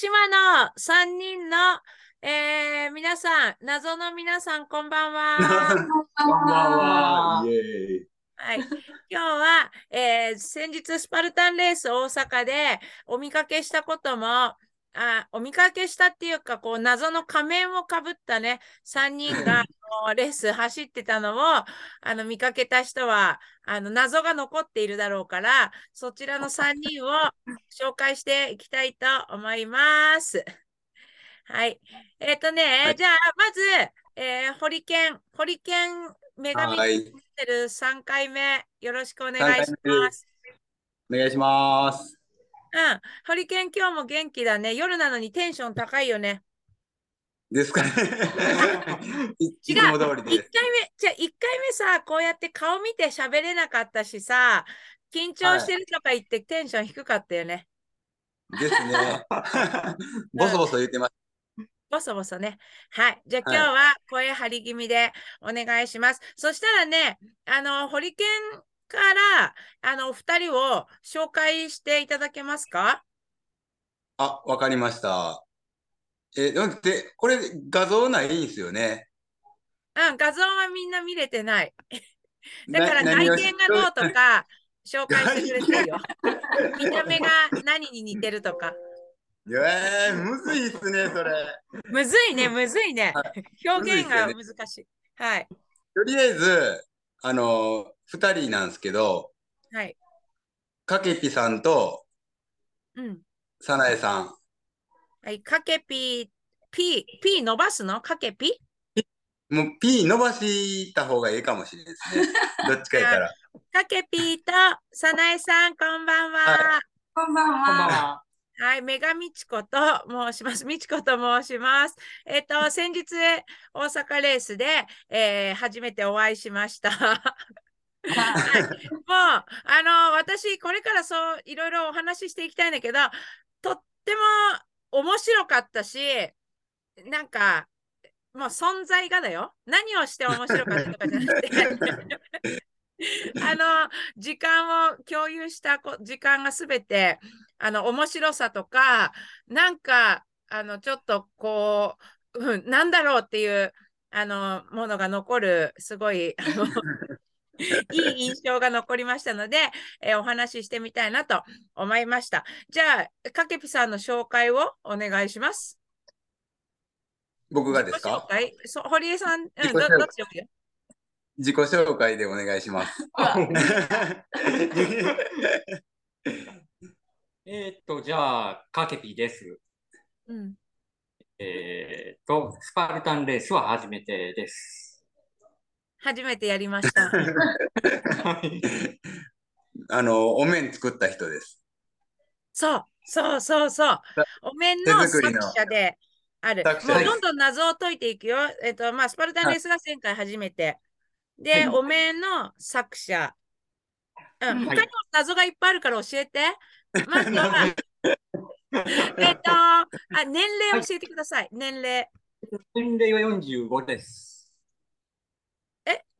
島の3人の、えー、皆さん、謎の皆さん、こんばんは。こんばんは。イエーイ。はい、今日は、えー、先日スパルタンレース大阪でお見かけしたこともあお見かけしたっていうかこう謎の仮面をかぶったね3人が レース走ってたのをあの見かけた人はあの謎が残っているだろうからそちらの3人を紹介していきたいと思います。はい。えっ、ー、とね、はい、じゃあまず、えー、ホリケン、ホリケン女神てる3回目、よろしくお願いします。お願いします。うん。ホリケン今日も元気だね。夜なのにテンション高いよね。ですかね。いつも通りで。1回目、じゃあ1回目さ、こうやって顔見て喋れなかったしさ、緊張してるとか言ってテンション低かったよね。ですね。ボソボソ言ってます。ボソボソね。はい。じゃあ今日は声張り気味でお願いします。はい、そしたらね、あの、ホリケンから、あの、お二人を紹介していただけますか？あ、わかりました。え、で、これ画像ないんですよね。うん、画像はみんな見れてない。だから内見がどうとか 紹介してくれてるよ。見た目が何に似てるとか。えー、むずいっすね、それ。むずいね、むずいね。表現が難しい。はい。とりあえず、あの、二人なんですけど、はい。かけぴさんと、うん。さなえさん。はい、かけぴ、ぴ、ぴ伸ばすの？かけぴ？もう P 伸ばした方がいいかもしれないですね。どっちか言ったら。かけぴとさなえさん、こんばんは。はい、こんばんは。はい、メガミチコと申します。ミチコと申します。えっ、ー、と、先日、大阪レースで、えー、初めてお会いしました。はい、もう、あの、私、これからそう、いろいろお話ししていきたいんだけど、とっても面白かったし、なんか、もう存在がだよ。何をして面白かったとかじゃなくて あの、時間を共有した時間がすべて、あの、面白さとか、なんか、あの、ちょっとこう、うん、なんだろうっていう、あの、ものが残る、すごい、あの、いい印象が残りましたので、えー、お話ししてみたいなと思いました。じゃあ、かけぴさんの紹介をお願いします。僕がですか？そ堀江さん、うん、どどっちよ自己紹介でお願いします。えっと、じゃあ、かけぴです。うん、えっと、スパルタンレースは初めてです。初めてやりました。あの、お面作った人です。そう、そうそうそう。お面の作者である。もうどんどん謎を解いていくよ。えっと、まあ、スパルタンレースが前回初めて。で、お面の作者。うん、他にも謎がいっぱいあるから教えて。まずは、えっと、あ、年齢教えてください。年齢。年齢は45です。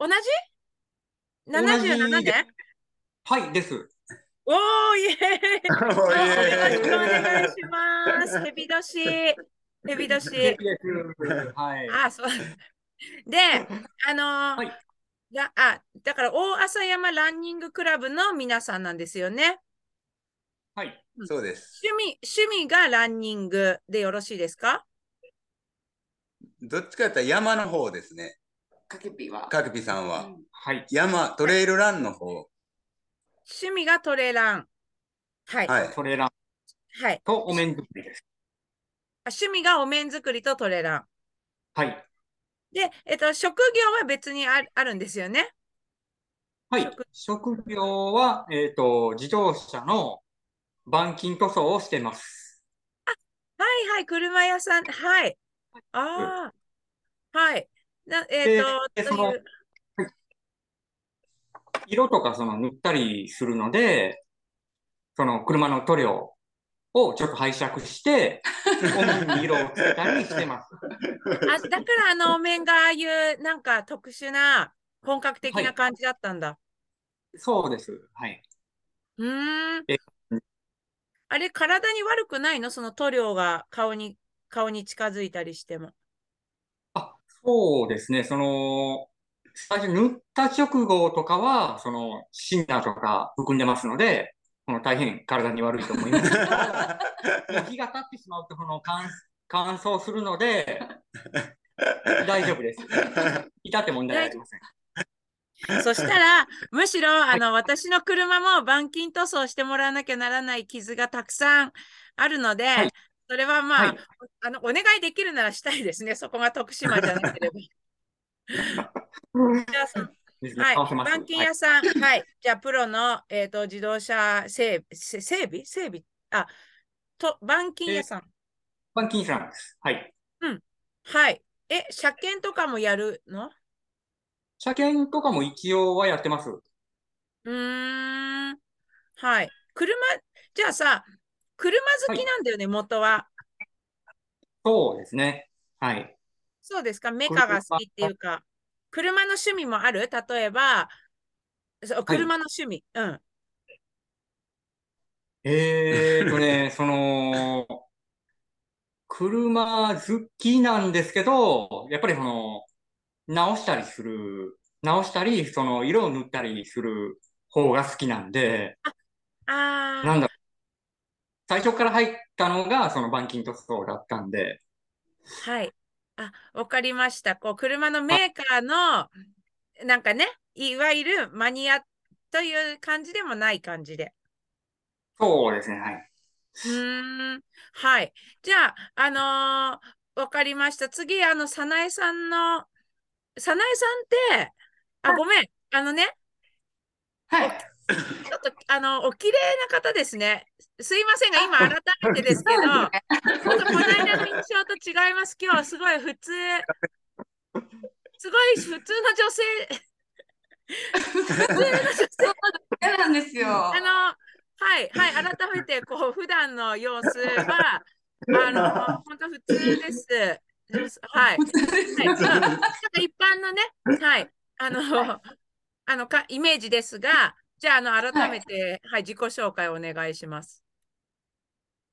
え、同じ ?77 年はい、です。おー、イェーイ よろしくお願いします。ヘビ年。ヘビ年。はい。あ、そう。で、あのーはい、だあだから大朝山ランニングクラブの皆さんなんですよね。はい、そうです。趣味、趣味がランニングでよろしいですか？どっちかというと山の方ですね。かけぴは？かけぴさんは、うん。はい。山、トレイルランの方。趣味がトレラン。はい。はい、トレラン。はい。とお面作りです。趣味がお面作りとトレラン。はい。で、えっと、職業は別にああるんですよね？はい。職業は、えっ、ー、と、自動車の板金塗装をしてます。あ、はいはい、車屋さん、はい。ああ、はい。なえっ、ー、と、という。色とかその塗ったりするので、その車の塗料をちょっと拝借して、お面に色をつけたりしてます。あだからあのお面がああいうなんか特殊な本格的な感じだったんだ。はい、そうです。はい。うん。あれ、体に悪くないの？その塗料が顔に、顔に近づいたりしても。あ、そうですね。その、最初塗った直後とかは、その、シンナーとか含んでますので、この大変体に悪いと思いますけど、もう日が経ってしまうと、この乾乾燥するので、大丈夫です。至って問題ありません。そしたら、むしろ、あの、私の車も板金塗装してもらわなきゃならない傷がたくさんあるので、はいそれはまあ、はいあの、お願いできるならしたいですね。そこが徳島じゃなければ。はい、板金屋さん、はい、じゃあ、プロの、えー、と自動車整せ整備整備？あ、と、板金屋さん。板金さんです。はい。はい。え、車検とかもやるの？車検とかも一応はやってます。うーん。はい。車、じゃあさ、車好きなんだよね、元は。そうですね。はい。そうですか、メカが好きっていうか、車の趣味もある？例えば、そう車の趣味。うん。えーとね、その、車好きなんですけど、やっぱりその、直したりする、直したり、その、色を塗ったりする方が好きなんで、ああ、なんだ、最初から入ったのが、その板金塗装だったんで、はい。あ、わかりました。こう、車のメーカーの、なんかね、いわゆるマニアという感じでもない感じで。そうですね、はい。うーん。はい。じゃあ、あのーわかりました。次、あの、早苗さんの、早苗さんって、あ、ごめん。あのね、はい。ちょっと、あの、お綺麗な方ですね。すいませんが、今改めてですけど、ちょっとこの間の印象と違います。今日はすごい普通、すごい普通の女性、普通の女性、なんですよ。あの、はい、はい、改めて、こう、普段の様子は、あの、本当普通です。はい。はい、うんなんか一般のね、はい、あの、あのか、イメージですが、じゃあ、あの、改めて、はい、自己紹介お願いします。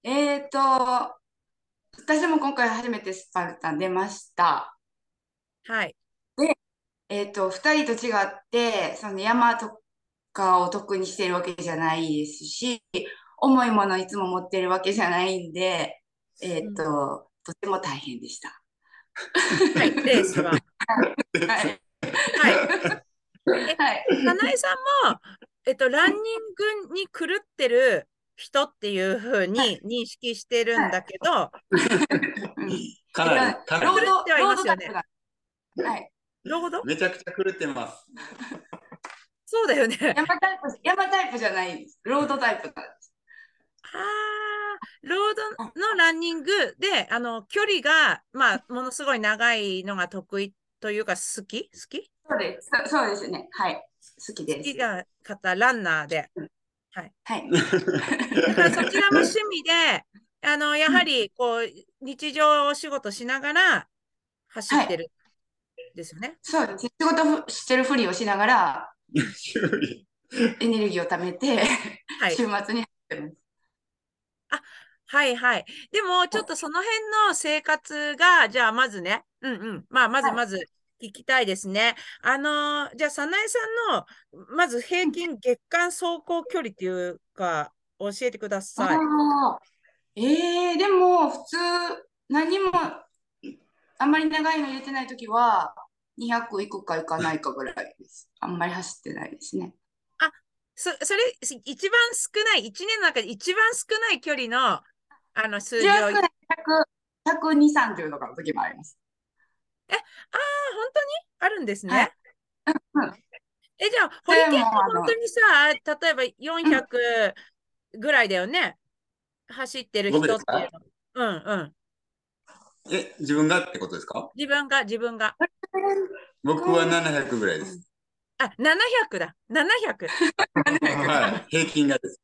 えーと、私も今回初めてスパルタン出ました。はい。えーと、二人と違って、その山とかを得にしてるわけじゃないですし、重いものいつも持ってるわけじゃないんで、えーと、とても大変でした。はい、レースは。はい。はい。はい。かなえさんも、えっと、ランニングに狂ってる人っていうふうに認識してるんだけど、かなり、かなり。ロード、狂ってはいローますよねドタイプが。はい。なるほど。めちゃくちゃ狂ってます。そうだよね。山タイプ、山タイプじゃないです。ロードタイプなんです。ああ、ロードのランニングで、あの、距離が、まあ、ものすごい長いのが得意というか、好き？好き？そうです。そそうですね。はい。好きです。好きな方、ランナーで。はい。だからそちらも趣味で、あの、やはり、こう、日常お仕事しながら走ってる。ですよね。そうです。仕事ふしてるふりをしながら、エネルギーを貯めて、はい。週末に走ってます。はいはい。でも、ちょっとその辺の生活が、じゃあまずね、うんうん。まあ、まずはいまず聞きたいですね。あのーじゃあ、早苗さんの、まず平均月間走行距離っていうか、教えてください。ああ、ええでも普通、何も、あんまり長いの入れてないときは、200いくかいかないかぐらいです。あんまり走ってないですね。そ、それ、し一番少ない、一年の中で一番少ない距離の、あの、数字を。100、ああ、100、120、30とかの時もあります。本当に？あるんですはね。いうんえ、じゃあ、ホリケン本当にさ、例えば400ぐらいだよね？走ってる人っていう。うんうん。え、自分がってことですか？自分が、自分が。僕は700ぐらいです。あ、700だ。700。はい。平均がです。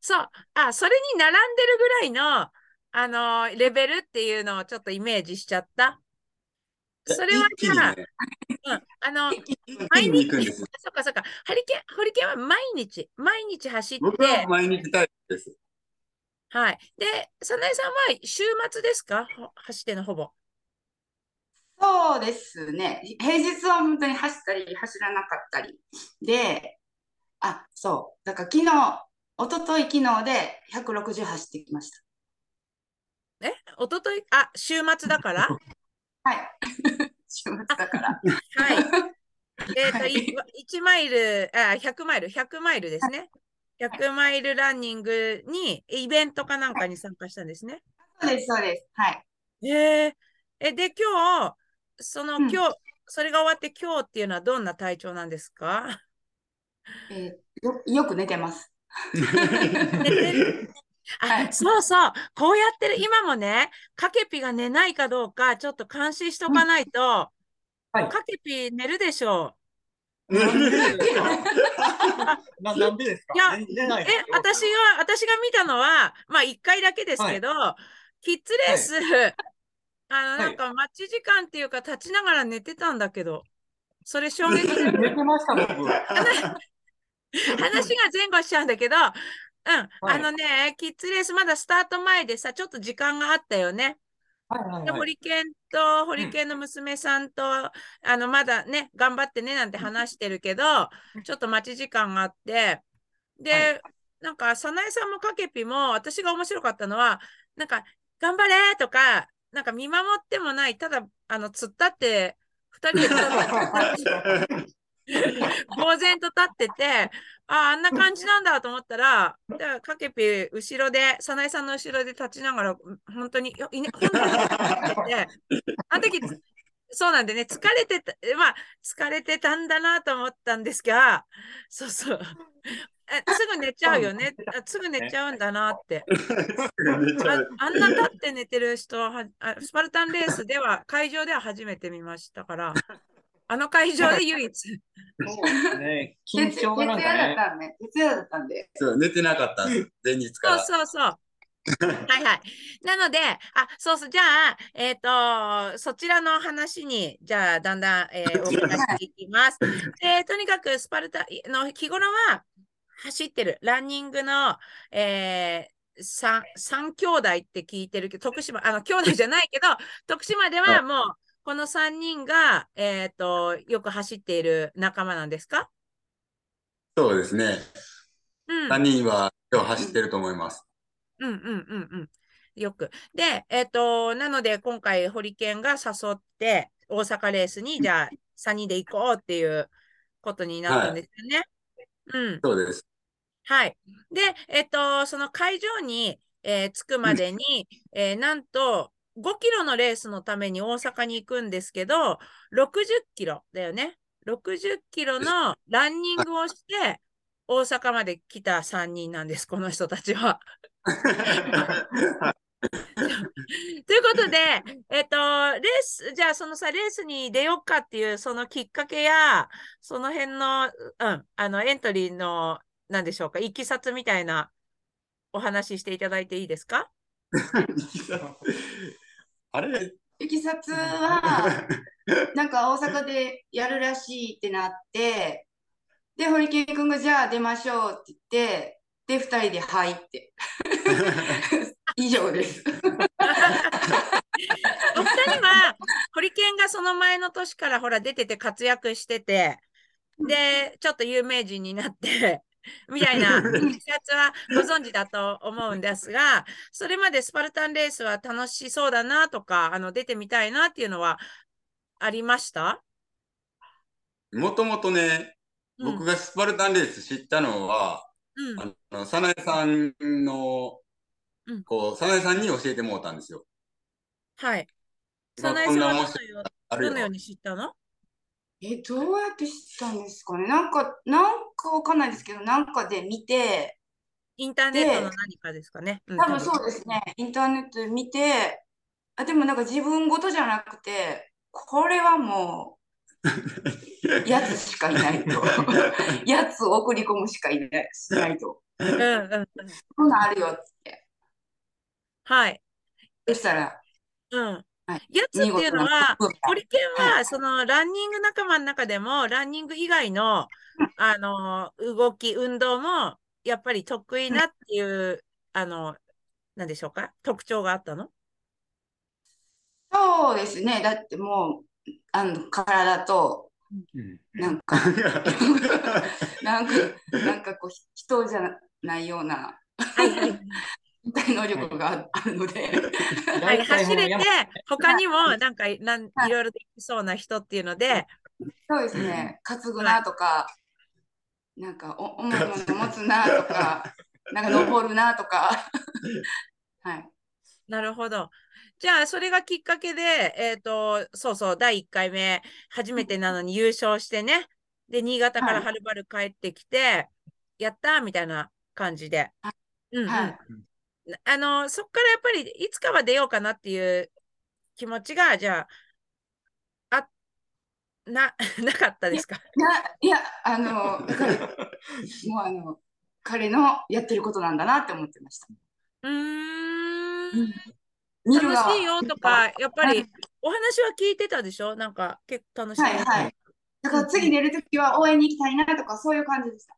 そう。あ、それに並んでるぐらいの、あのーレベルっていうのをちょっとイメージしちゃった。それはじゃあ、ね、うん、あの、毎日に行くんです。そっかそっか。ハリケーン、ホリケンは毎日、毎日走って、僕は毎日タイプです。はい。で、早苗さんは週末ですか？ほ走ってんのほぼ。そうですね。平日は本当に走ったり走らなかったり。で、あ、そう。だから昨日、一昨日昨日で160走ってきました。え？一昨日？あ、週末だから？はい。週末だから。はい。えっ、と、はいい1マイル、あ、100マイル、100マイルですね。100マイルランニングに、イベントかなんかに参加したんですね。そうです、そうです。はい。へえ。え、で、今日、そのうん今日、それが終わって今日っていうのはどんな体調なんですか？えーよ、よく寝てます。寝てるあ、はい。そうそう。こうやってる、今もね、カケピが寝ないかどうか、ちょっと監視しとかないと、はい。カケピ寝るでしょなん。でですかななんでですか？いや。え私が、私が見たのは、まあ1回だけですけど、キッズレース、あの、い。なんか待ち時間っていうか、立ちながら寝てたんだけど、それ衝撃で、寝てました、僕。話が前後しちゃうんだけど、うん、あのね、キッズレースまだスタート前でさ、ちょっと時間があったよね。で、はいはいはい。ホリケンと、ホリケンの娘さんと、あの、まだね、頑張ってね、なんて話してるけど、ちょっと待ち時間があって、で、はい。なんか、早苗さんもかけぴも、私が面白かったのは、なんか、頑張れとか、なんか見守ってもない、ただ、あの、突っ立って、二人で 呆然と立ってて、ああ、あんな感じなんだと思ったら、でかけぴ後ろで、早苗さんの後ろで立ちながら、本当に、よいね本当にてて、あの時、そうなんでね、疲れてた、まあ、疲れてたんだなと思ったんですが、そうそう。えすぐ寝ちゃうよね。あすぐ寝ちゃうんだなって。ああんな立って寝てる人はあ、スパルタンレースでは、会場では初めて見ましたから、あの会場で唯一。そうですね。緊徹張がなん徹夜だっかね。たんで、徹夜だったんで。そう、寝てなかったんです。前日かそうら。そうそう。はいはい。なので、あ、そうそう、じゃあ、えっ、と、そちらの話に、じゃあ、だんだん、えー、お伺いしていきます。で、とにかく、スパルタの日頃は、走ってる、ランニングの、えー、三三兄弟って聞いてるけど、徳島、あの、兄弟じゃないけど、徳島ではもう、この3人が、えっ、と、よく走っている仲間なんですか？そうですね。うん。3人は今日走ってると思います。うんうんうんうん。よく。で、えっ、と、なので今回、ホリケンが誘って、大阪レースに、じゃあ、3人で行こうっていうことになったんですよね。うん。そうです。はい。で、えっ、と、その会場に、えー着くまでに、えーなんと、5キロのレースのために大阪に行くんですけど、60キロだよね。60キロのランニングをして、大阪まで来た3人なんです、この人たちは。ということで、えっと、レース、じゃあそのさ、レースに出ようかっていう、そのきっかけや、その辺の、うん、あの、エントリーの、なんでしょうか、いきさつみたいなお話ししていただいていいですか？あれ？いきさつは、なんか大阪でやるらしいってなって、で、堀圭君がじゃあ出ましょうって言って、で、二人ではいって。以上です。お二人は、ホリケンがその前の年からほら出てて活躍してて、で、ちょっと有名人になって、みたいな、いきさつはご存知だと思うんですが、それまでスパルタンレースは楽しそうだなとか、あの、出てみたいなっていうのはありました？もともとね、うん僕がスパルタンレース知ったのは、うん。あの、早苗さんのうん、こう、早苗さんに教えてもらったんですよ。はい。まあ早苗さんは。どのように知ったの？え、どうやって知ったんですかね？なんか、なんかわかんないですけど、なんかで見て、インターネットの何かですかね。うん多分そうですね。インターネットで見て、あ、でもなんか自分ごとじゃなくて、これはもう、やつしかいないと。やつを送り込むしかいないしないと。うんうんうん。こんなんあるよって。はい。そしたら、うん。はい。やつっていうのは、ホリケンは、そのランニング仲間の中でも、ランニング以外の、あの、動き、運動も、やっぱり得意なっていう、あの、なんでしょうか？特徴があったの？そうですね。だってもう、あの、体と、うん。なんか、なんか、なんかこう、人じゃないような、はいはい。身体能力がああるので、はい、走れて他にもなんかなんいろいろできそうな人っていうので、そうですね。担ぐなとか、なんか、お 重いもの持つなとか、なんか登るなとか、はい。なるほど。じゃあ、それがきっかけで、えっ、と、そうそう、第1回目、初めてなのに優勝してね。で、新潟からはいはるばる帰ってきて、やったーみたいな感じで。うんうん。はい。あの、そこからやっぱり、いつかは出ようかなっていう気持ちが、じゃあ、あ、な、なかったですか？いや、いや、あの、もうあの、彼のやってることなんだなって思ってました。うーん。楽しいよとか、やっぱりお話は聞いてたでしょ？なんか結構楽しいよ。はいはい。だから次出るときは応援に行きたいなとか、そういう感じでした。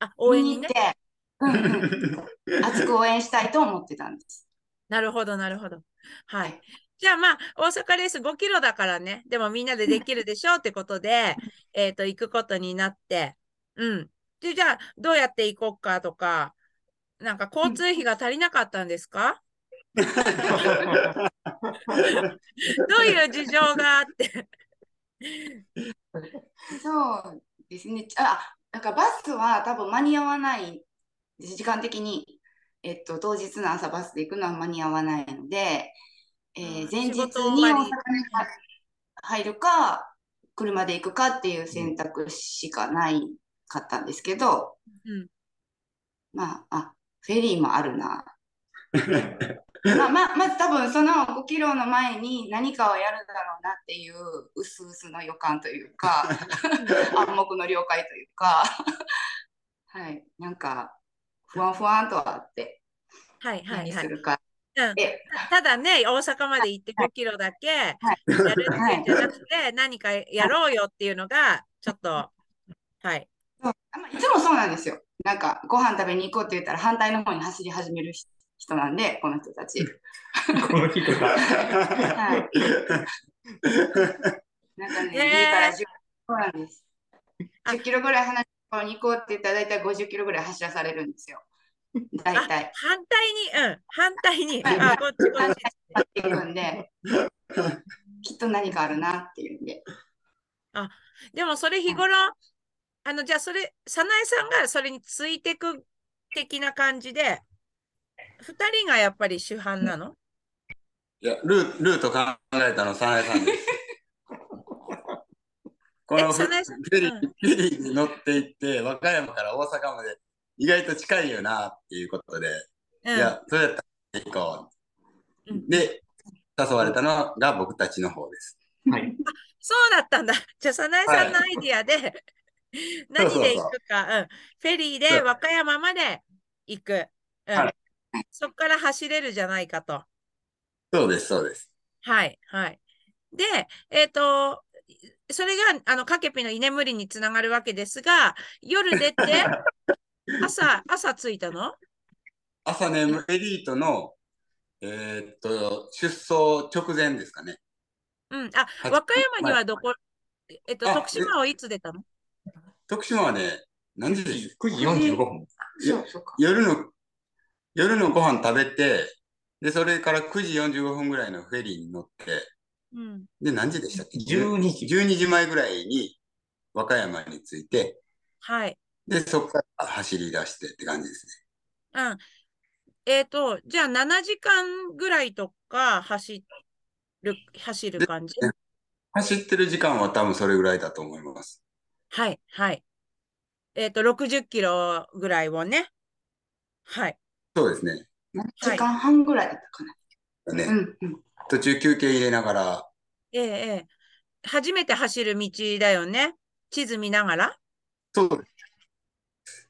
あ、応援に行。って、熱く応援したいと思ってたんです。なるほど、なるほど。はい。じゃあまあ、大阪レース5キロだからね、でもみんなでできるでしょうってことで、えっと、行くことになって、うん。で、じゃあ、どうやって行こうかとか、なんか交通費が足りなかったんですか？どういう事情があって？そうですね。あ、なんかバスは多分間に合わない、時間的に、えっと、当日の朝バスで行くのは間に合わないので、えーうん前日に大阪に入るか、車で行くかっていう選択しかないかったんですけど、うん。まあ、あ、フェリーもあるな。まあ、ままず多分その5キロの前に何かをやるだろうなっていう薄々の予感というか 暗黙の了解というかはいなんか不安不安とはあって。はいはいはい。何するか、うん。え。ただね、大阪まで行って5キロだけやるってじゃなくて、何かやろうよっていうのが、ちょっと、はい。いつもそうなんですよ。なんかご飯食べに行こうって言ったら反対の方に走り始める人人なんでこの人たち。この人が。はい。なんかね、ねえ。いいから10そうなんです。あ。10キロぐらい離れころに行こうって言ったら大体50キロぐらい走らされるんですよ。大あ、体。反対に、うん、反対に、はいあ、こっちこっち。走っていくんで、きっと何かあるなっていうんで。でもそれ日頃、あの、じゃあそれ、早苗さんがそれについてく的な感じで、二人がやっぱり主犯なの？いや、ルールート考えたの、早苗さんです。このえフ早苗さんフェリー、に乗って行って、和歌山から大阪まで意外と近いよなっていうことで、うん。いや、それやったら行こう。うんで、誘われたのが僕たちの方です。はい。そうだったんだ。じゃあ、早苗さんのアイディアで、何で行くか、うん。フェリーで和歌山まで行く。うん。はいそこから走れるじゃないかと。そうです、そうです。はい、はい。で、えっ、と、それが、あの、カケピの居眠りにつながるわけですが、夜出て、朝、朝着いたの？朝ね、エリートの、えーっと、出走直前ですかね。うん。あ、はい和歌山にはどこ、えっと、あ徳島をいつ出たの？徳島はね、何時でし9時45分。そうそうか。夜の、夜のご飯食べて、で、それから9時45分ぐらいのフェリーに乗って、うん。で、何時でしたっけ？12時。12時前ぐらいに和歌山に着いて、はい。で、そこから走り出してって感じですね。うん。えっ、と、じゃあ7時間ぐらいとか走る、走る感じ？で走ってる時間は多分それぐらいだと思います。はい、はい。えっ、と、60キロぐらいをね。はい。そうですね。7時間半ぐらいだったかな。ねうんうん。途中休憩入れながら、ええええ。初めて走る道だよね。地図見ながら。そうです。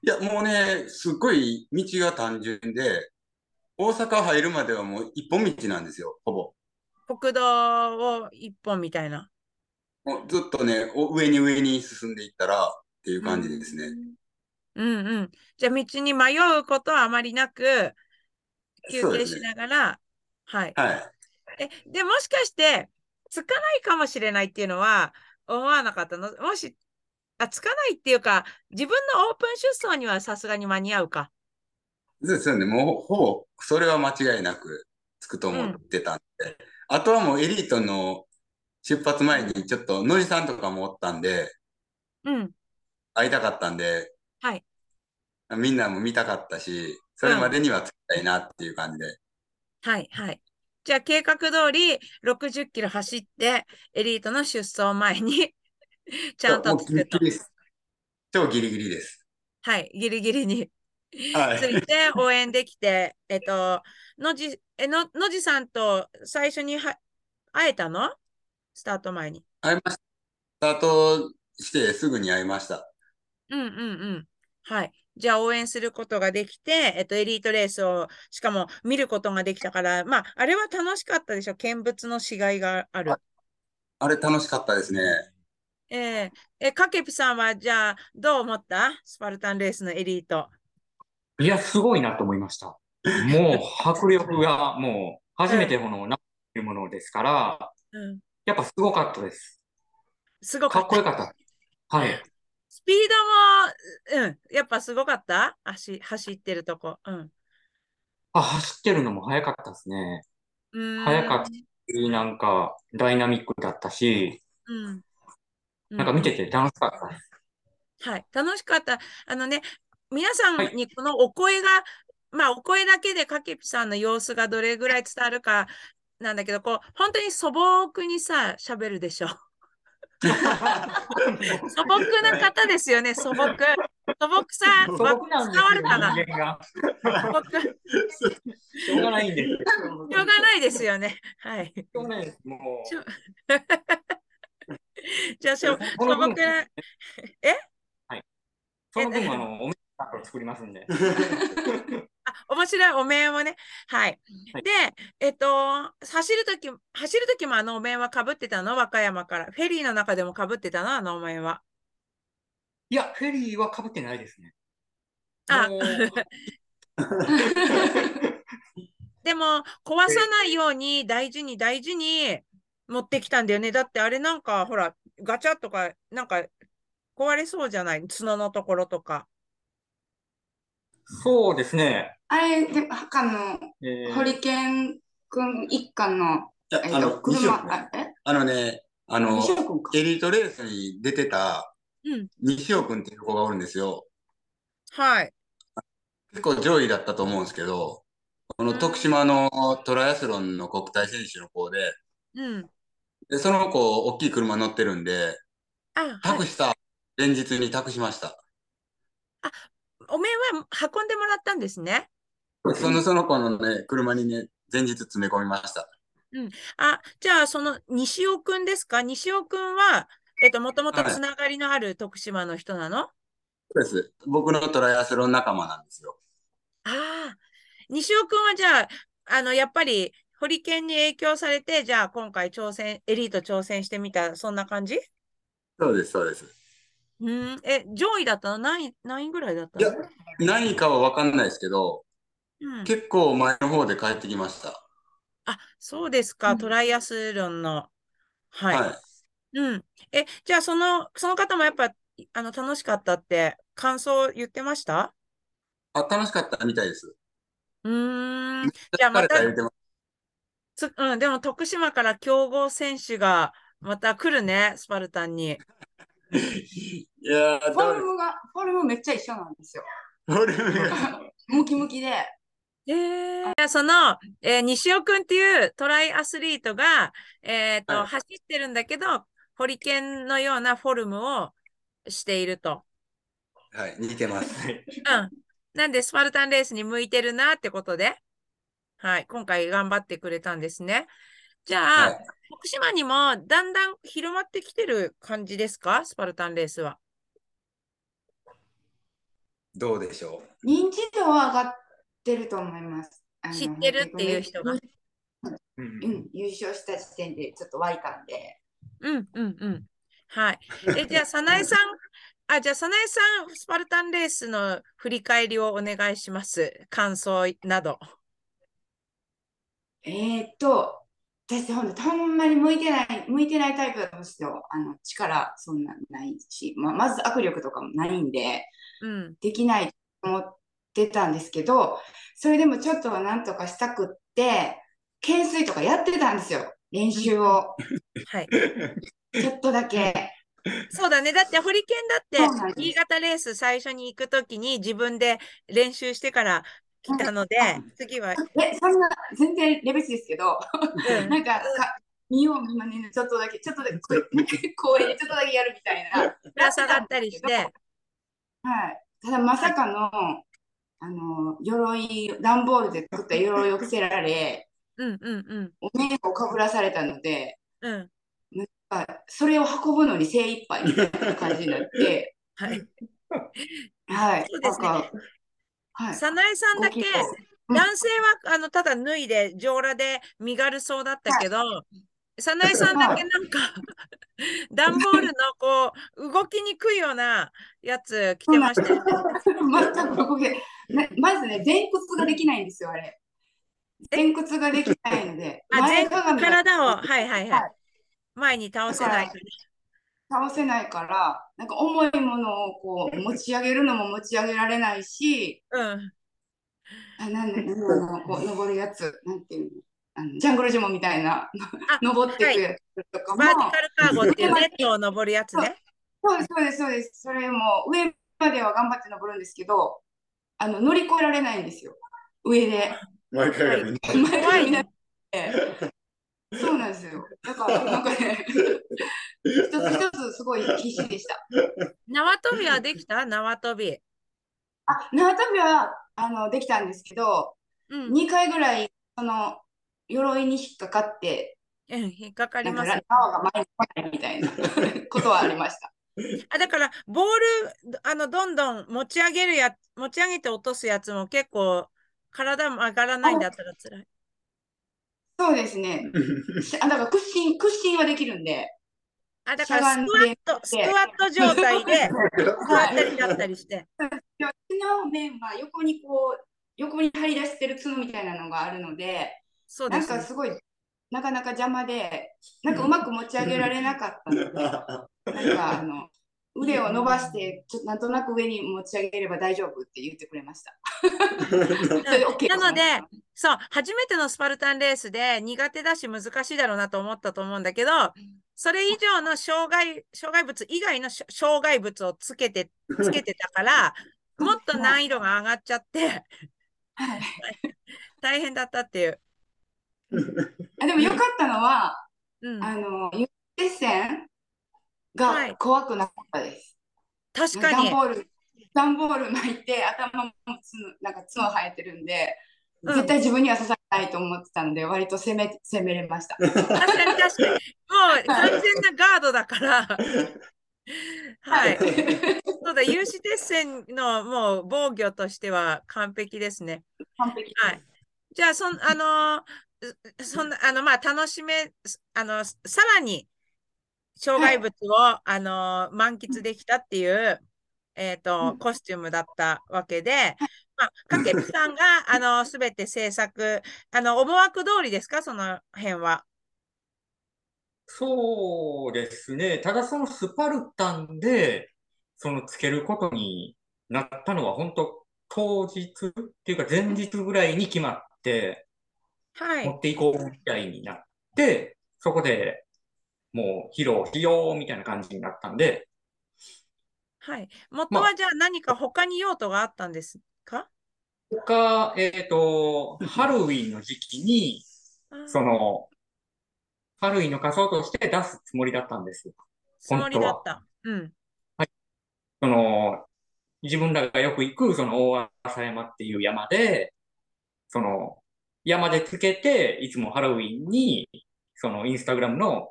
いや、もうね、すっごい道が単純で、大阪入るまではもう一本道なんですよ、ほぼ。国道を一本みたいな。もうずっとね、お上に上に進んでいったらっていう感じですね。うんうん。じゃあ道に迷うことはあまりなく、休憩しながら、はい。はい。え、で、もしかして、つかないかもしれないっていうのは思わなかったの？もし、あ、つかないっていうか、自分のオープン出走にはさすがに間に合うか？そうですよね。もうほぼ、それは間違いなくつくと思ってたんで。あとはもうエリートの出発前にちょっとノリさんとかもおったんで、うん。会いたかったんで、はい。みんなも見たかったし、それまでにはつきたいなっていう感じで。はい、はい。じゃあ、計画通り60キロ走って、エリートの出走前に ちゃんともうギリつくと。ギリです。超ギリギリです。はい、ギリギリにはい。ついて応援できて、えっと、のじ、えの、のじさんと最初には会えたの？スタート前に。会いました。スタートしてすぐに会いました。うんうんうん。はい。じゃあ応援することができて、えっと、エリートレースを、しかも見ることができたから、まあ、あれは楽しかったでしょ？見物のしがいがある。あれ楽しかったですね。えー、え、かけぴさんは、じゃあ、どう思った？スパルタンレースのエリート。いや、すごいなと思いました。もう迫力がもう初めてこのなっていうものですから、うん。やっぱすごかったです。すごかったかっこ。よかった。はい。スピードも、うん、やっぱすごかった？足、走ってるとこ。うん。あ、走ってるのも早かったですね。うーん早かったし、なんかダイナミックだったし、うん。なんか見てて楽しかったです。はい、楽しかった。あのね、皆さはいんにこのお声が、まあ、お声だけでかけぴさんの様子がどれぐらい伝わるかなんだけど、こう、本当に素朴にさ、喋るでしょ。素朴な方ですよね、素朴。素朴さ、素わ朴なん伝わるかな。ししょうが。ないんですよ。ょうがないですよね。はい。しょうがないです。もしょ じゃあ、しょ素朴な、う、その分、あの、おめでとう作りますんで。あ、面白いお面をね。はい。はいで、えっと、走るとき、走るときもあのお面はかぶってたの？和歌山から。フェリーの中でもかぶってたの？あのお面は。いや、フェリーは被ってないですね。あ でも、壊さないように大事に大事に持ってきたんだよね。だってあれなんか、ほら、ガチャとか、なんか壊れそうじゃない？角のところとか。そうですね。あれ、で、あの、えーホリケン君一家の、あの、車、君あ、えあのね、あの。エリートレースに出てたうん。西尾君っていう子がおるんですよ。はい。結構上位だったと思うんですけど、この徳島のトライアスロンの国体選手の子で、うん。で、その子、大きい車乗ってるんで、あ、はい託。した、前日に託しました。お面は運んでもらったんですね。その、その子のね、車にね、前日詰め込みました。あ、じゃあ、その西尾くんですか？西尾くんは、えっと、もともとはいつながりのある徳島の人なの、そうです。僕のトライアスロン仲間なんですよ。ああ、西尾くんはじゃあ、あの、やっぱり、ホリケンに影響されて、じゃあ、今回挑戦、エリート挑戦してみた、そんな感じ？そうです、そうです。うん、え、上位だったの？何位、何位ぐらいだったいやの、何位かは分かんないですけど、うん、結構前の方で帰ってきました。あ、そうですか、うんトライアスロンの。はい。はい。うん。え、じゃあ、その、その方もやっぱ、あの、楽しかったって、感想言ってました？あ、楽しかったみたいです。うーん。じゃあ、またつ、うん、でも徳島から強豪選手がまた来るね、スパルタンに。いやー、フォルムが、フォルムめっちゃ一緒なんですよ。フォルムが ムキムキで。えー、その、えー西尾くんっていうトライアスリートが、えーと、はい走ってるんだけど、ホリケンのようなフォルムをしていると。はい、似てます。は いうん。なんで、スパルタンレースに向いてるなってことで、はい、今回頑張ってくれたんですね。じゃあ、はい徳島にもだんだん広まってきてる感じですか？スパルタンレースは。どうでしょ認知度は上がってると思います。知ってるっていう人が。うんうん、優勝した時点でちょっと湧いたんで。うんうんうん。はい。え、じゃあ、早苗さん、あ、じゃあ、早苗さん、スパルタンレースの振り返りをお願いします。感想など。えーっと、私、ほんと、あんまり向いてない、向いてないタイプなんですよ。あの、力、そんなないし、まあ、まず握力とかもないんで、うん。できないと思ってたんですけど、それでもちょっとはなんとかしたくって、懸垂とかやってたんですよ。練習を。はい。ちょっとだけ。そうだね。だって、ホリケンだって、新潟レース最初に行くときに自分で練習してから来たので、次は、え、そんな、全然レベチですけど、うんなんか、か見よう見まねでちょっとだけ、ちょっとだけ、公園でちょっとだけやるみたいな。ぶら下がったりして、はい。ただまさかの、あの、鎧、段ボールで作った鎧を着せられ、うんうんうんお面をかぶらされたので、うん。あそれを運ぶのに精一杯みたいな感じになって、はい。はい。そうですねなんかはい。早苗さんだけ、男性はあのただ脱いで上裸で身軽そうだったけど、早苗さんだけなんか、段ボールのこう動きにくいようなやつ着てましたよね。全く動けねまずね、前屈ができないんですよ、あれ。前屈ができないので、あ、全かがみが体を、はいはいははいい。前に倒せないから。倒せないから、なんか重いものをこう持ち上げるのも持ち上げられないし、うん。あなんだなんだこう登るやつ、なんていうの、あのジャングルジムみたいな、あ、登っていくやつとかも、バーティカルカーゴっていうネットを登るやつね。そうです、そうです、そうです。それも上までは頑張って登るんですけど、あの乗り越えられないんですよ。上で。毎回がみんな。前から見な。そうなんですよ。だから、なんかね、一つ一つすごい必死でした。縄跳びはできた？縄跳び。あ、縄跳びはあのできたんですけど、うん。2回ぐらい、その、鎧に引っかかって、うん引っかかります。縄が前に来ないみたいな ことはありました。あ、だから、ボール、あの、どんどん持ち上げるや、持ち上げて落とすやつも結構、体も上がらないんだったら辛い。そうですね。し あだから屈伸、屈伸はできるんで、あ、だから、スクワット、スクワット状態で、座ったり立ったりして。の面は横にこう、横に張り出してる角みたいなのがあるので、なんそうですね。かすごい、なかなか邪魔で、なんかうまく持ち上げられなかったので、なんかあの、腕を伸ばして、ちょっとなんとなく上に持ち上げれば大丈夫って言ってくれました。なのでそう、初めてのスパルタンレースで苦手だし難しいだろうなと思ったと思うんだけど、それ以上の障害、障害物以外のし障害物をつけて、つけてたから、もっと難易度が上がっちゃって、はい。大変だったっていう。あでも良かったのは、うん、あの、優先戦はいが怖くなかったです。確かに段。ボール、段ボール巻いて、頭もつなんか角生えてるんで、うん絶対自分には刺さないと思ってたんで、割と攻め、攻めれました。確かに確かに。もう完全なガードだから。はい。そうだ、有刺鉄線のもう防御としては完璧ですね。完璧です。はい。じゃあ、そん、あのーそんな、あの、まあ、楽しめ、あの、さらに、障害物を、あのー満喫できたっていう、えっと、うんコスチュームだったわけで、まあ、かけるさんが、あの、すべて制作、あの、思惑通りですか、その辺は。そうですね。ただそのスパルタンで、そのつけることになったのは本当当日っていうか前日ぐらいに決まってはい。持っていこうみたいになって、そこでもう披露しようみたいな感じになったんで、はい。元はじゃあ何か他に用途があったんですか？他、えっと、ハロウィンの時期に、その、ハロウィンの仮装として出すつもりだったんですよ。つもりだった。うん。その、自分らがよく行く、その大朝山っていう山で、その、山でつけて、いつもハロウィンに、そのインスタグラムの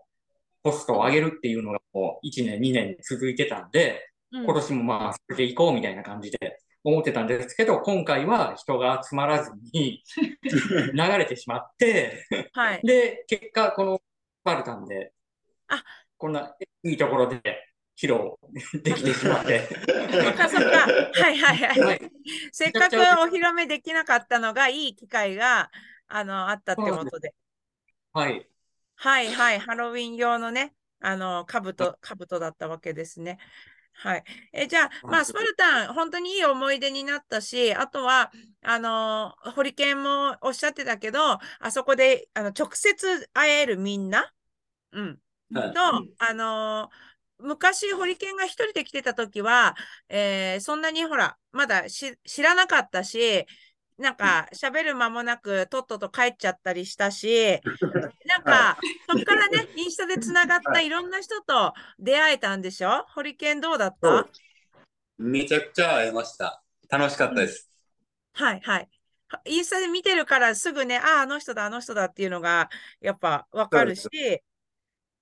ポストを上げるっていうのがもう1年、2年続いてたんで、うん今年もまあ、それで行こうみたいな感じで思ってたんですけど、今回は人が集まらずに 流れてしまって、はい。で、結果、このスパルタンであ、こんないいところで披露できてしまって、そっかそっか。はいはいはい。はい、せっかくお披露目できなかったのが、いい機会が、あの、あったってことで。はい。はいはい、ハロウィン用のね、あの、兜、兜だったわけですね。はい。え、じゃあ、まあ、スパルタン、本当にいい思い出になったし、あとは、あの、ホリケンもおっしゃってたけど、あそこで、あの、直接会えるみんな、うん、はい。と、あの昔、ホリケンが一人で来てた時は、えーそんなにほら、まだし知らなかったし、なんか喋る間もなくとっとと帰っちゃったりしたし、なんか、そっからね、インスタでつながったいろんな人と出会えたんでしょ？ホリケンどうだった？めちゃくちゃ会えました。楽しかったです。はいはい。はインスタで見てるからすぐね、ああ、あの人だ、あの人だっていうのがやっぱわかるし、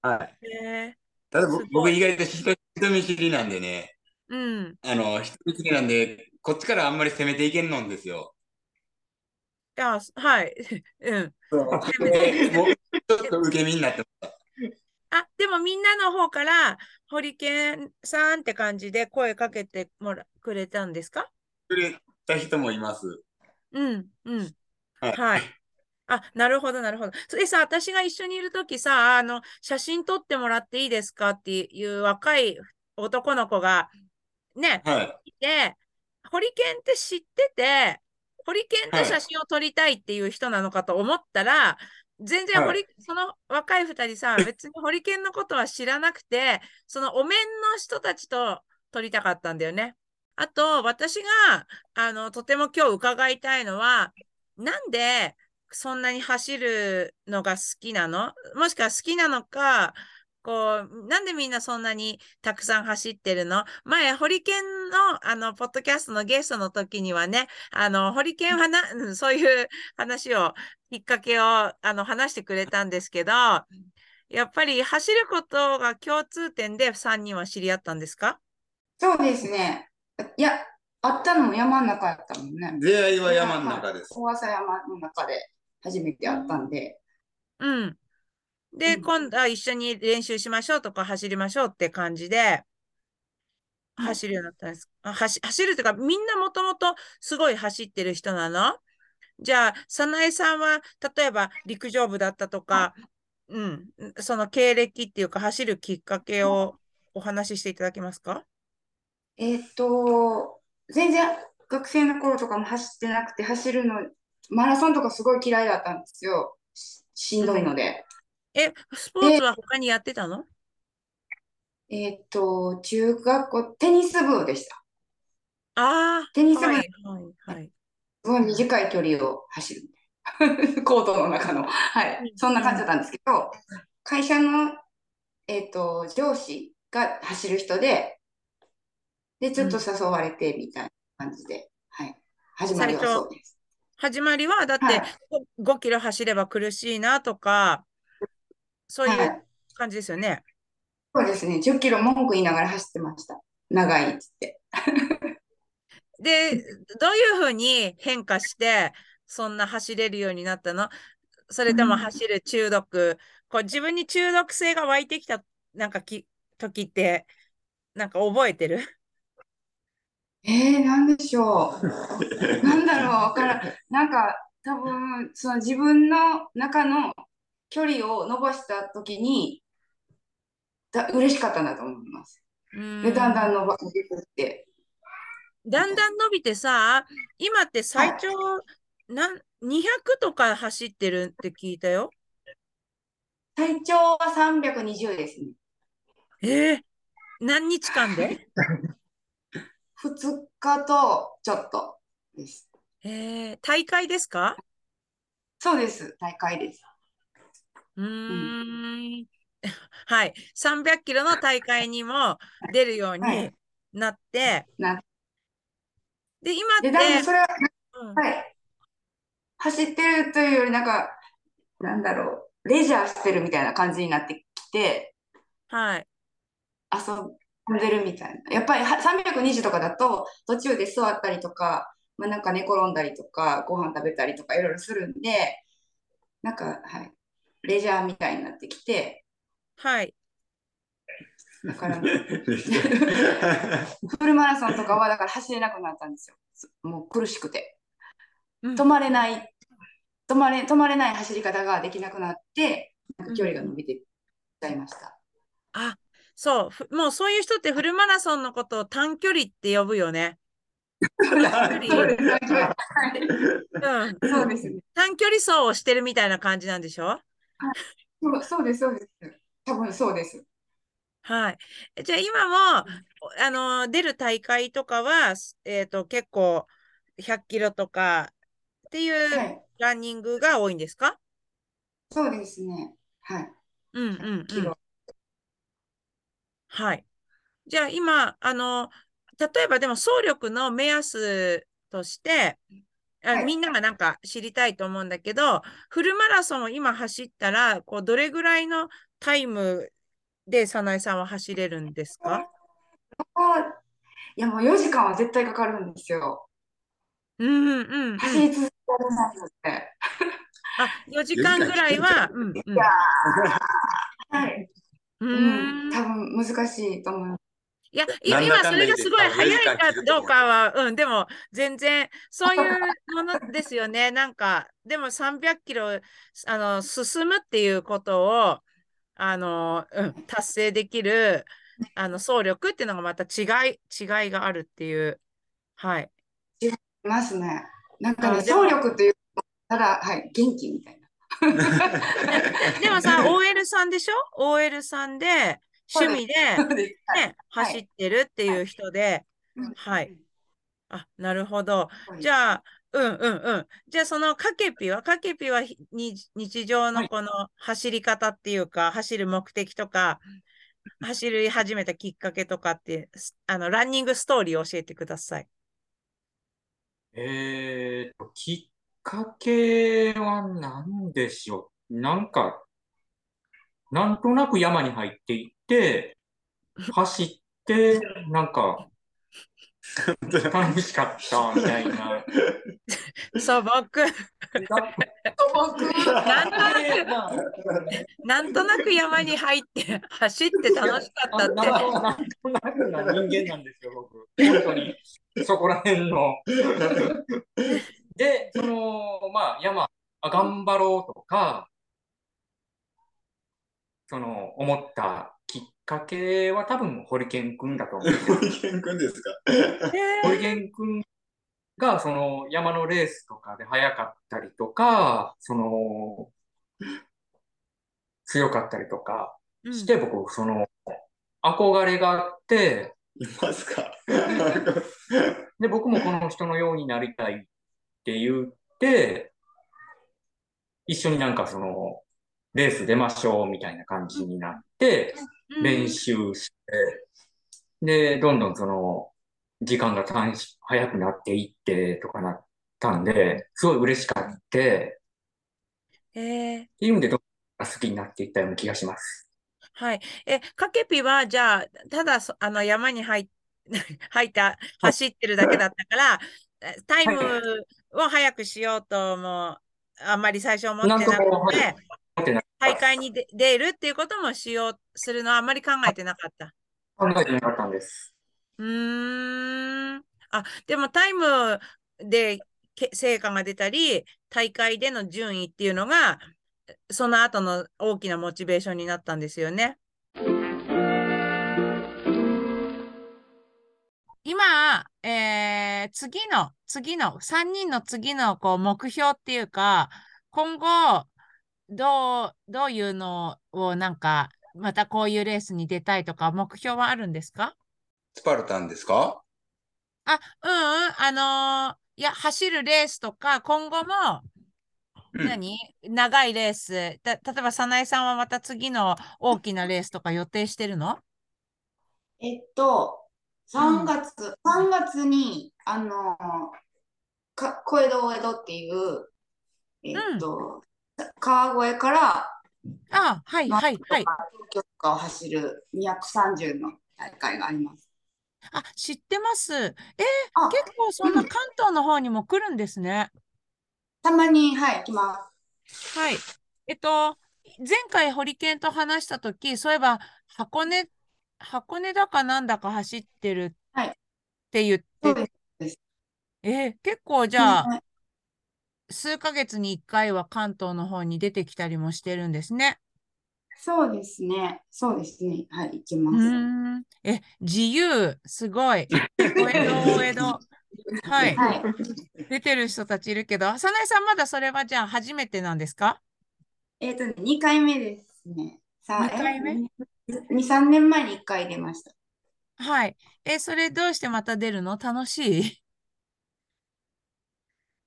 はい。えただ僕僕意外と人人見知りなんでね、ーうん。あの、人見知りなんで、こっちからあんまり攻めていけんのんですよ。いや、はい。うん。で もうちょっと受け身になってました。あ、でもみんなの方から、ホリケンさんって感じで声かけてもらくれたんですか？くれた人もいます。うん、うん。はいはい。あ、なるほど、なるほど。それでさ、私が一緒にいるときさ、あの、写真撮ってもらっていいですか？っていう若い男の子が、ね、はい。いて、ホリケンって知ってて、ホリケンとはい。写真を撮りたいっていう人なのかと思ったら、全然ホリ、その若い二人さ、別にホリケンのことは知らなくて、そのお面の人たちと撮りたかったんだよね。あと、私が、あの、とても今日伺いたいのは、なんでそんなに走るのが好きなの？もしくは好きなのか、こう、なんでみんなそんなにたくさん走ってるの？前、ホリケンの、あの、ポッドキャストのゲストの時にはね、あの、ホリケンはな、うんそういう話を、きっかけを、あの、話してくれたんですけど、やっぱり走ることが共通点で3人は知り合ったんですか？そうですね。いや、あったのも山の中やったもんね。出会いは山の中です。大朝山の中で初めて会ったんで。うん。で、うん今度は一緒に練習しましょうとか走りましょうって感じで、はい走るようになったんです。あ走走るというか、みんなもともとすごい走ってる人なの？じゃあ、早苗さんは、例えば陸上部だったとか、うん、その経歴っていうか、走るきっかけをお話ししていただけますか？えーっと、全然学生の頃とかも走ってなくて、走るの、マラソンとかすごい嫌いだったんですよ。ししんどいので。え、スポーツは他にやってたの？えーっと、中学校、テニス部でした。ああ、テニス部はい、はい、はい。すごい短い距離を走る。コートの中の。はい。そんな感じだったんですけど、会社の、えーっと、上司が走る人で、で、ちょっと誘われてみたいな感じで、はい。始まりは最初そうです。始まりは、だってはい5キロ走れば苦しいなとか、そうはいいう感じですよね。そうですね。10キロ文句言いながら走ってました。長いっつって。で、どういうふうに変化して、そんな走れるようになったの？それともうん走る中毒、こう自分に中毒性が湧いてきたなんかき時って、なんか覚えてる？えー、なんでしょう。なんだろう、わからん。なんか、多分、その自分の中の距離を伸ばしたときに、だ、嬉しかったんだと思います。で、だんだん伸ばしてって。だんだん伸びてさ、今って最長、なん200とか走ってるって聞いたよ。最長は320ですね。えー何日間で？2日とちょっとです。えー大会ですか？そうです。大会です。うーん。はい。300キロの大会にも出るようはにいなって、なで、今って、それは、うんはい。走ってるというより、なんか、なんだろう、レジャーしてるみたいな感じになってきて、はい。遊んでるみたいな。やっぱりは320とかだと、途中で座ったりとか、まあ、なんか寝転んだりとか、ご飯食べたりとかいろいろするんで、なんか、はい、レジャーみたいになってきて、はい。だから、フルマラソンとかはだから走れなくなったんですよ。もう苦しくて。うん止まれない。止まれ、止まれない走り方ができなくなって、なんか距離が伸びていっちゃいました。あ、そう、ふもうそういう人ってフルマラソンのことを短距離って呼ぶよね。そうです距離そうですはいうん。そうですね。短距離走をしてるみたいな感じなんでしょ？そうそうです、そうです。多分そうです。はい。えじゃあ今も、あの、出る大会とかは、すえっと、結構100キロとかっていうはい。ランニングが多いんですか？そうですね。はい。うんうんうん。はい。じゃあ今、あの、例えばでも走力の目安として、あはいみんながなんか知りたいと思うんだけど、フルマラソンを今走ったら、こうどれぐらいのタイムで早苗さんは走れるんですか？あいや、もう4時間は絶対かかるんですよ。うんうんうんうん。走り続けられないので。あ、4時間ぐらいは、うんうん。いやーはい。うん。多分難しいと思います。いや、い今それがすごい早いか4時間切るとどうかは、うん、でも全然そういうものですよね。なんか、でも300キロあの進むっていうことをあの、うん、達成できるあの走力っていうのがまた違い、違いがあるっていう。はい。いますね。なんかね、あでも走力というただ、はい、元気みたいな。でもさ、OL さんでしょ ?OL さんで趣味で、ね、走ってるっていう人で、うんはい。あ、なるほど。はいじゃあ、うんうんうん。じゃあ、そのかけぴは、かけぴは日常のこの走り方っていうか、走る目的とか、走り始めたきっかけとかって、すあの、ランニングストーリーを教えてください。えーと、きっかけは何でしょう。なんか、なんとなく山に入っていって、走って、なんか、楽しかったみたいな。素朴。なんとなく、まあなんとなく山に入って走って楽しかったって。なんとなくな人間なんですよ、僕。本当に。そこら辺の。で、その、まあ、山、あ頑張ろうとか、その、思ったかけは多分、ホリケン君だと思う。ホリケン君ですか？ホリケン君が、その、山のレースとかで速かったりとか、その、強かったりとかうん。して、僕、その、憧れがあって、いますか？で、僕もこの人のようになりたいって言って、一緒になんかその、レース出ましょうみたいな感じになって、うん練習して、で、どんどんその、時間が短縮、早くなっていってとかなったんで、すごい嬉しかってえー。いう意味でどんどん好きになっていったような気がします。はい。え、かけぴは、じゃあ、ただそ、あの、山に入っ、入った、走ってるだけだったから、えタイムを早くしようとも、あんまり最初思ってなくて、大会に出出るっていうこともしよう、するのはあんまり考えてなかった。考えてなかったんです。うーん。あ、でもタイムでけ成果が出たり、大会での順位っていうのが、その後の大きなモチベーションになったんですよね。今、えー次の、次の、3人の次のこう目標っていうか、今後、どう、どういうのをなんか、またこういうレースに出たいとか、目標はあるんですか？スパルタンですか？あ、うんうん、あのーいや、走るレースとか、今後も、うん。何？長いレース。た、例えば、早苗さんはまた次の大きなレースとか予定してるの？えっと、3月、3月に、あの、か、小江戸大江戸っていう、えっと、川越からあ、はい、まあはい、はい。東京を走る230の大会があります。あ、知ってます。えーあ、結構そんな関東の方にも来るんですね。たまに、はい、来ます。はい。えっと、前回ホリケンと話したとき、そういえば箱根、箱根だかなんだか走ってるはいって言って、そうです。えー結構じゃあ、はい数ヶ月に1回は関東の方に出てきたりもしてるんですね。そうですね。そうですね。はい、行きうます。え、自由、すごい。お江戸、お江戸。はい。はい。出てる人たちいるけど、早苗さんまだそれはじゃあ初めてなんですか？えっとね、2回目ですね。さ二回目 ?2、3年前に1回出ました。はい。え、それどうしてまた出るの？楽しい？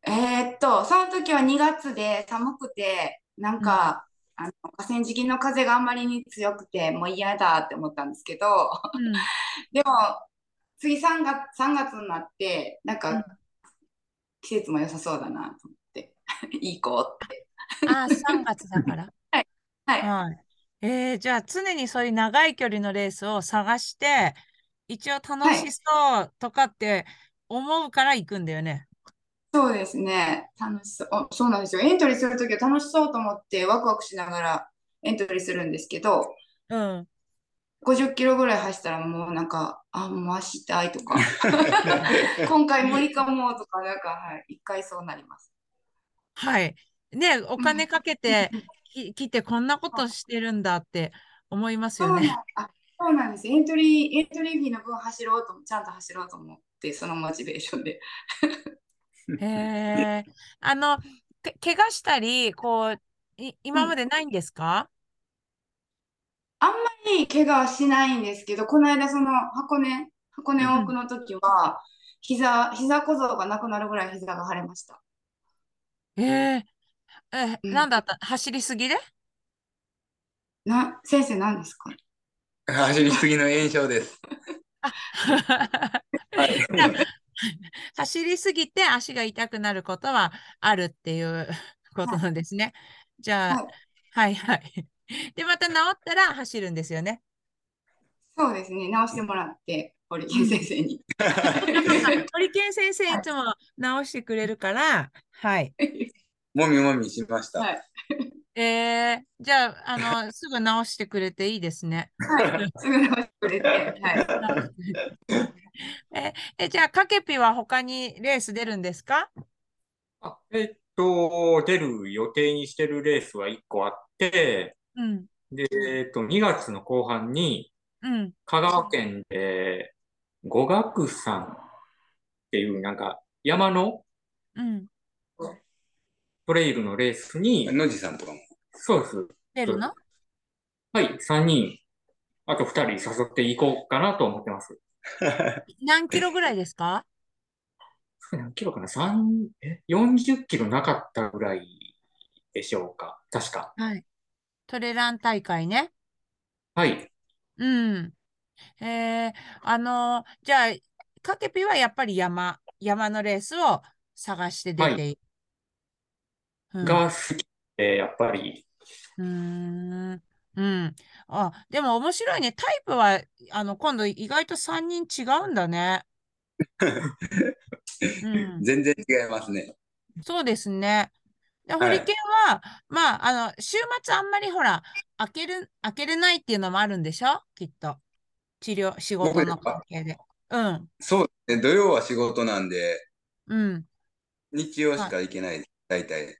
えーっと、その時は2月で寒くて、なんか、あの河川敷の風があんまりに強くて、もう嫌だって思ったんですけど、うん。でも、次3月、3月になって、なんうんか、季節も良さそうだなと思って、行こうって。あ、3月だから。はい。はい。えーじゃあ常にそういう長い距離のレースを探して、一応楽しそうとかって思うから行くんだよね。そうですね。楽しそう。あそうなんですよ。エントリーするときは楽しそうと思ってワクワクしながらエントリーするんですけど、うん。50キロぐらい走ったらもうなんか、あ、もう足痛いとか、今回無理かもとか、なんか、はい、一回そうなります。はい。ね、お金かけてき来てこんなことしてるんだって思いますよね。そうなん、あ、そうなんです。エントリー、エントリーフィーの分走ろうと、ちゃんと走ろうと思って、そのモチベーションで。へえ。あの、け怪我したり、こう、い今までないんですか？あんまり怪我はしないんですけど、この間その箱根、箱根うん往復の時は、膝、膝小僧がなくなるぐらい膝が腫れました。えええ、うんなんだった？走りすぎで？な、先生何ですか？走りすぎの炎症です。はい。走りすぎて足が痛くなることはあるっていう ことなんですね。じゃあ、はいはいはい。で、また治ったら走るんですよね。そうですね、直してもらって、堀健先生に。堀健先生いつも直してくれるから、はい。もみもみしました。はい。えー、じゃあ、あの、すぐ直してくれていいですね。はい。すぐ直してくれて、はい。え、え、じゃあ、かけぴは他にレース出るんですか？あ、えっと、出る予定にしてるレースは1個あって、うん、で、えっと、2月の後半に、うん、香川県で、五岳山っていう、なんか、山のうん。トレイルのレースに、野地さんとかも？そうです。出るの？はい、3人、あと2人誘っていこうかなと思ってます。何キロぐらいですか？何キロかな ?3、え、40キロなかったぐらいでしょうか？確か。はい。トレラン大会ね。はい。うん。えー、あのじゃあ、かけぴはやっぱり山、山のレースを探して出ている。うんが好きで、やっぱり、うーん。うん。あ、でも面白いね。タイプは、あの、今度意外と3人違うんだね。うん。全然違いますね。そうですね。で、はいホリケンは、まあ、あの、週末あんまりほら、開ける、開けれないっていうのもあるんでしょ？きっと。治療、仕事の関係で。うん、そうですね。土曜は仕事なんで、うん。日曜しか行けないです。大体。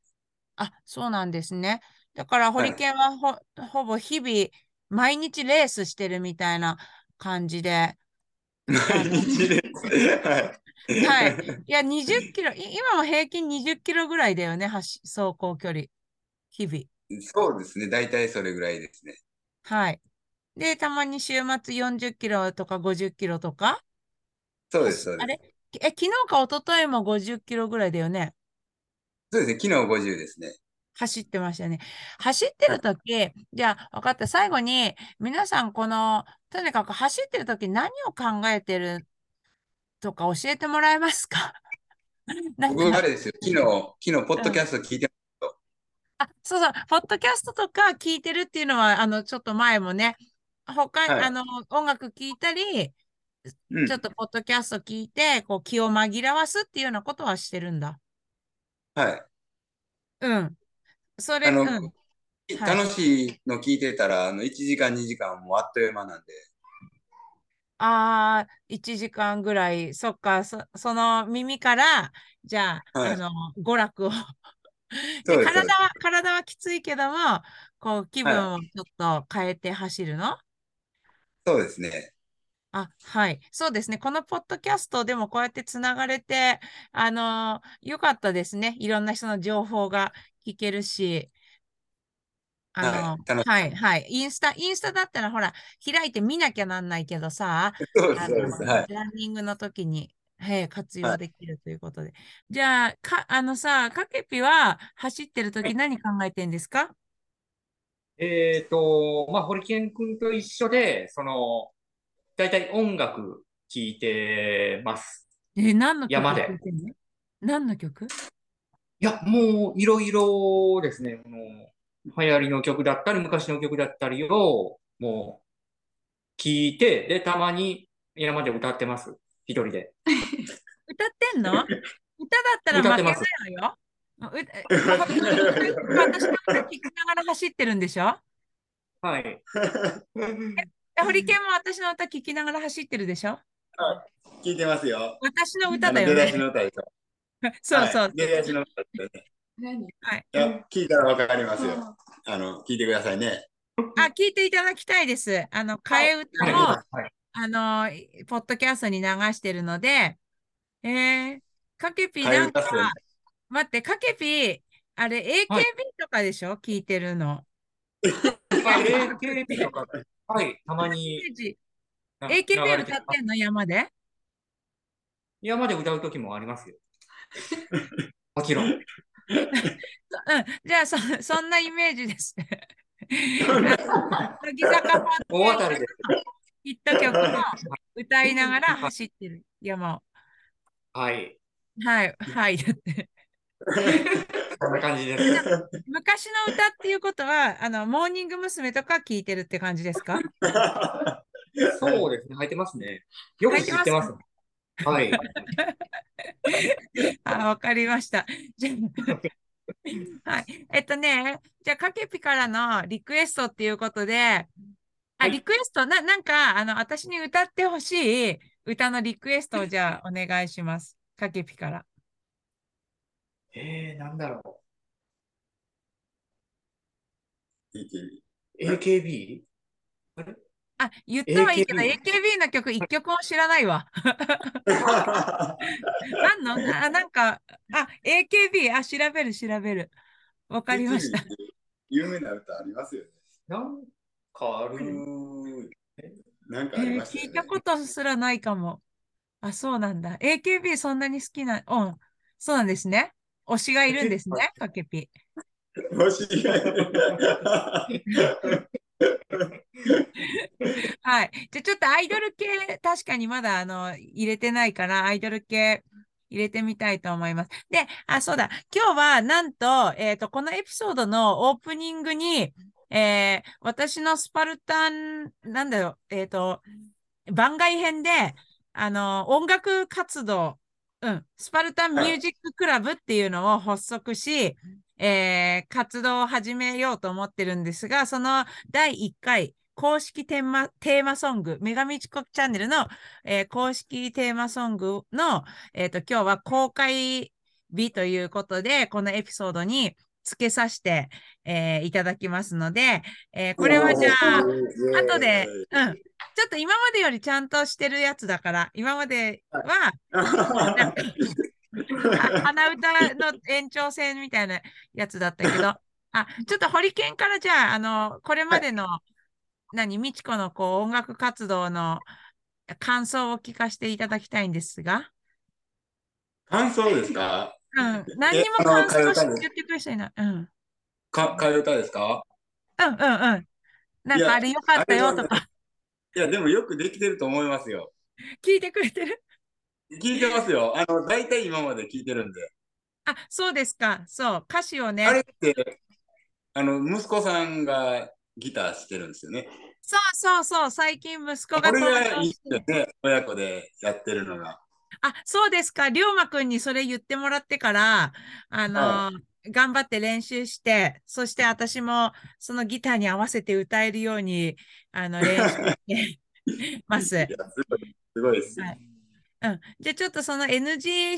あ、そうなんですね。だから、ホリケンはほ、ほぼ日々、毎日レースしてるみたいな感じで。毎日です。はい。はい。いや、20キロ、い今も平均20キロぐらいだよね、走、走行距離。日々。そうですね。大体それぐらいですね。はい。で、たまに週末40キロとか50キロとか。そうです、そうです。あれ？え、昨日か一昨日も50キロぐらいだよね。そうですね。昨日50ですね。走ってましたよね。走ってるとき、じゃあ、分かった。最後に、皆さん、この、とにかく走ってるとき何を考えてるとか教えてもらえますか？僕あれですよ。昨日、昨日、ポッドキャスト聞いて、あ、そうそう、ポッドキャストとか聞いてるっていうのは、あの、ちょっと前もね、他、はいあの、音楽聞いたり、うんちょっとポッドキャスト聞いて、こう、気を紛らわすっていうようなことはしてるんだ。はい。うん。それ、あのうん。はい楽しいの聞いてたら、あの、1時間、2時間もうあっという間なんで、ああ、1時間ぐらい。そっか、そ、その耳から、じゃあ、はいあの、娯楽を。です体は、体はきついけども、こう、気分はをちょっと変えて走るの？そうですね。あ、はい。そうですね。このポッドキャストでもこうやってつながれて、あのよかったですね。いろんな人の情報が聞けるし、あのはいはい、はい。インスタ、インスタだったらほら、開いて見なきゃなんないけどさ、そうです。ランニングの時に、えー活用はいできるということで。じゃあ、か、あのさ、かけぴは走ってる時何考えてんですか？えっと、まあ、ホリケン君と一緒で、その、大体音楽聴いてます。えー何の曲山で何の曲？いや、もう、いろいろですね、この、流行りの曲だったり、昔の曲だったりを、もう、聞いて、で、たまに山で歌ってます。一人で。歌ってんの？歌だったら負けない歌ってますわよ。う 私の歌聞きながら走ってるんでしょ？はい。えホリケンも私の歌聞きながら走ってるでしょ？聞いてますよ。私のあ歌だよの出だしね。の歌でしょ。そうそうはい。出だしの歌ですね。何？はい。いや、聞いたらわかりますよ。ああの、聞いてくださいね。あ、聞いていただきたいです。あの、替え歌はい。も、はい。あの、ポッドキャストに流してるので、えー、かけぴなんかね、待って、かけぴ、あれ、AKB はいとかでしょ？聞いてるの。あ AKB とか、はい、たまイに AKB 歌ってんの？山で？山で歌う時もありますよ。もちろん。うん、じゃあそ、そんなイメージです。乃木坂大当たりです。ヒット曲を歌いながら走ってる山を。はい。はい、はい。こんな感じです。昔の歌っていうことは、あの、モーニング娘。とか聞いてるって感じですか？そうですね、入ってますね。よく知ってます。はい。あ、わかりました。じゃあはい。えっとね、じゃあ、かけぴからのリクエストっていうことで、あ、はいリクエスト、な、なんか、あの、私に歌ってほしい歌のリクエストをじゃあ、お願いします。かけぴから。えー、なんだろ AKB う。AKB? あ、言ったはいいけど、AKB AKB の曲一曲も知らないわ。なんの？あ、なんか、あ、AKB、あ、調べる、調べる。わかりました。。有名な歌ありますよね。なんかある。なんかえーありましたよね。聞いたことすらないかも。あ、そうなんだ。AKB そんなに好きな、うん、そうなんですね。推しがいるんですね、かけぴ。もしいはい。じゃあちょっとアイドル系、確かにまだあの入れてないから、アイドル系入れてみたいと思います。で、あ、そうだ。今日はなんと、えっと、このエピソードのオープニングに、えー私のスパルタン、なんだよ、えっと、番外編で、あの、音楽活動、うん、スパルタンミュージッククラブっていうのを発足し、えー活動を始めようと思ってるんですが、その第1回公式テーマテーマソング、女神チコチャンネルの、えー公式テーマソングの、えーと、今日は公開日ということで、このエピソードに付けさせて、えーいただきますので、えーこれはじゃあ、後で、うん、ちょっと今までよりちゃんとしてるやつだから、今までは、鼻歌の延長線みたいなやつだったけど、あ、ちょっとホリケンからじゃあ、あの、これまでの、何、みちこのこう音楽活動の感想を聞かせていただきたいんですが、感想ですか？うん、何にも感想を替え歌です言ってくれ人いない。うん、うん、か、替え歌ですか？うん、うん。なんかあれ良かったよとか、いや、でもよくできてると思いますよ。聞いてくれてる？聞いてますよ。あの、大体今まで聞いてるんで。あ、そうですか。そう、歌詞をね、あれって、あの、息子さんがギターしてるんですよね。そうそうそう、最近息子がこれ登がいいですよね。親子でやってるのが。あ、そうですか。りょうまくんにそれ言ってもらってから、あのは頑張って練習して、そして私もそのギターに合わせて歌えるように、あの、練習して。ます。すごい、すごいです。はいうん。じゃあちょっとその NG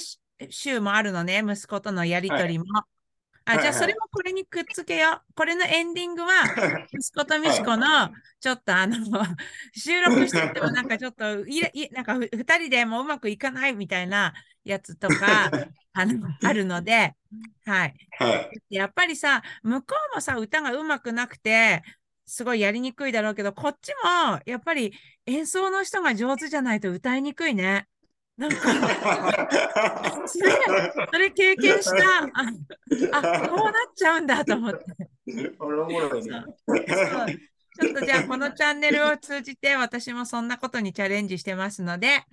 集もあるのね、息子とのやりとりも。あ、はいじゃあそれもこれにくっつけよう。これのエンディングは、息子と美智子の、ちょっとあの、収録しててもなんかちょっと、いいなんかふ二人でもううまくいかないみたいなやつとか、あの、あるので、はい。はい。やっぱりさ、向こうもさ、歌がうまくなくて、すごいやりにくいだろうけど、こっちも、やっぱり演奏の人が上手じゃないと歌いにくいね。なんか、それ、それ経験した。あ、あこうなっちゃうんだと思って。ちょっとじゃあ、このチャンネルを通じて、私もそんなことにチャレンジしてますので、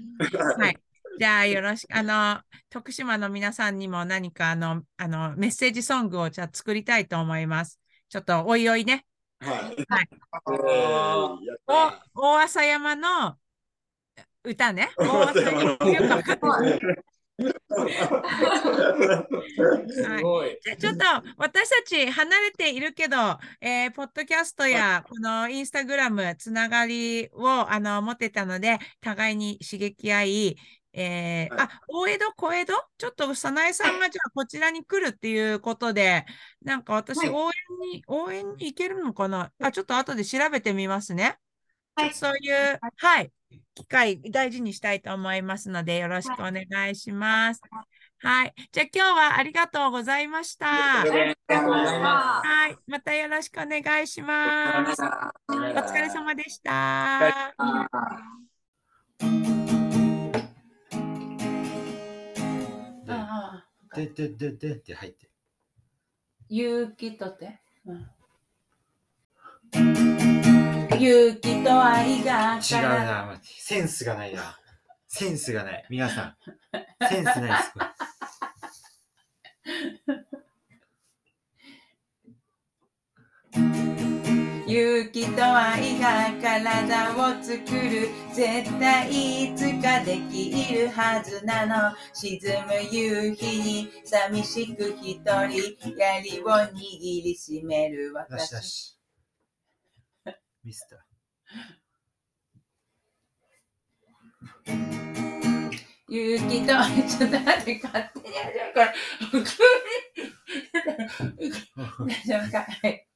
はい。じゃあ、よろしく、あの、徳島の皆さんにも何か、あの、あの、メッセージソングをじゃあ作りたいと思います。ちょっと、おいおいね。はい。はいお、大浅山の歌ね。大浅山のっていうかわかんない。じゃあちょっと私たち離れているけど、えーポッドキャストやこのインスタグラムつながりをあの持ってたので、互いに刺激合い、えーはい。あ、大江戸、小江戸？ちょっと早苗さんがじゃあこちらに来るっていうことで、なんか私はい。応援に、応援に行けるのかな？あ、ちょっと後で調べてみますね。はい。そういう、はい、機会大事にしたいと思いますので、よろしくお願いします。はい。じゃあ今日はありがとうございました。ありがとうございまはい。またよろしくお願いします。お疲れ様でした。で、で、で、でって入って。勇気とて。勇気と愛が違うな、待ってセンスがないな。センスがない。皆さん。センスないです。勇気と愛が体を作る絶対いつかできるはずなの沈む夕日に寂しく一人槍を握りしめる私し。ミスター。勇気とちょっと待って勝手にやるよこれ 大丈夫かはい？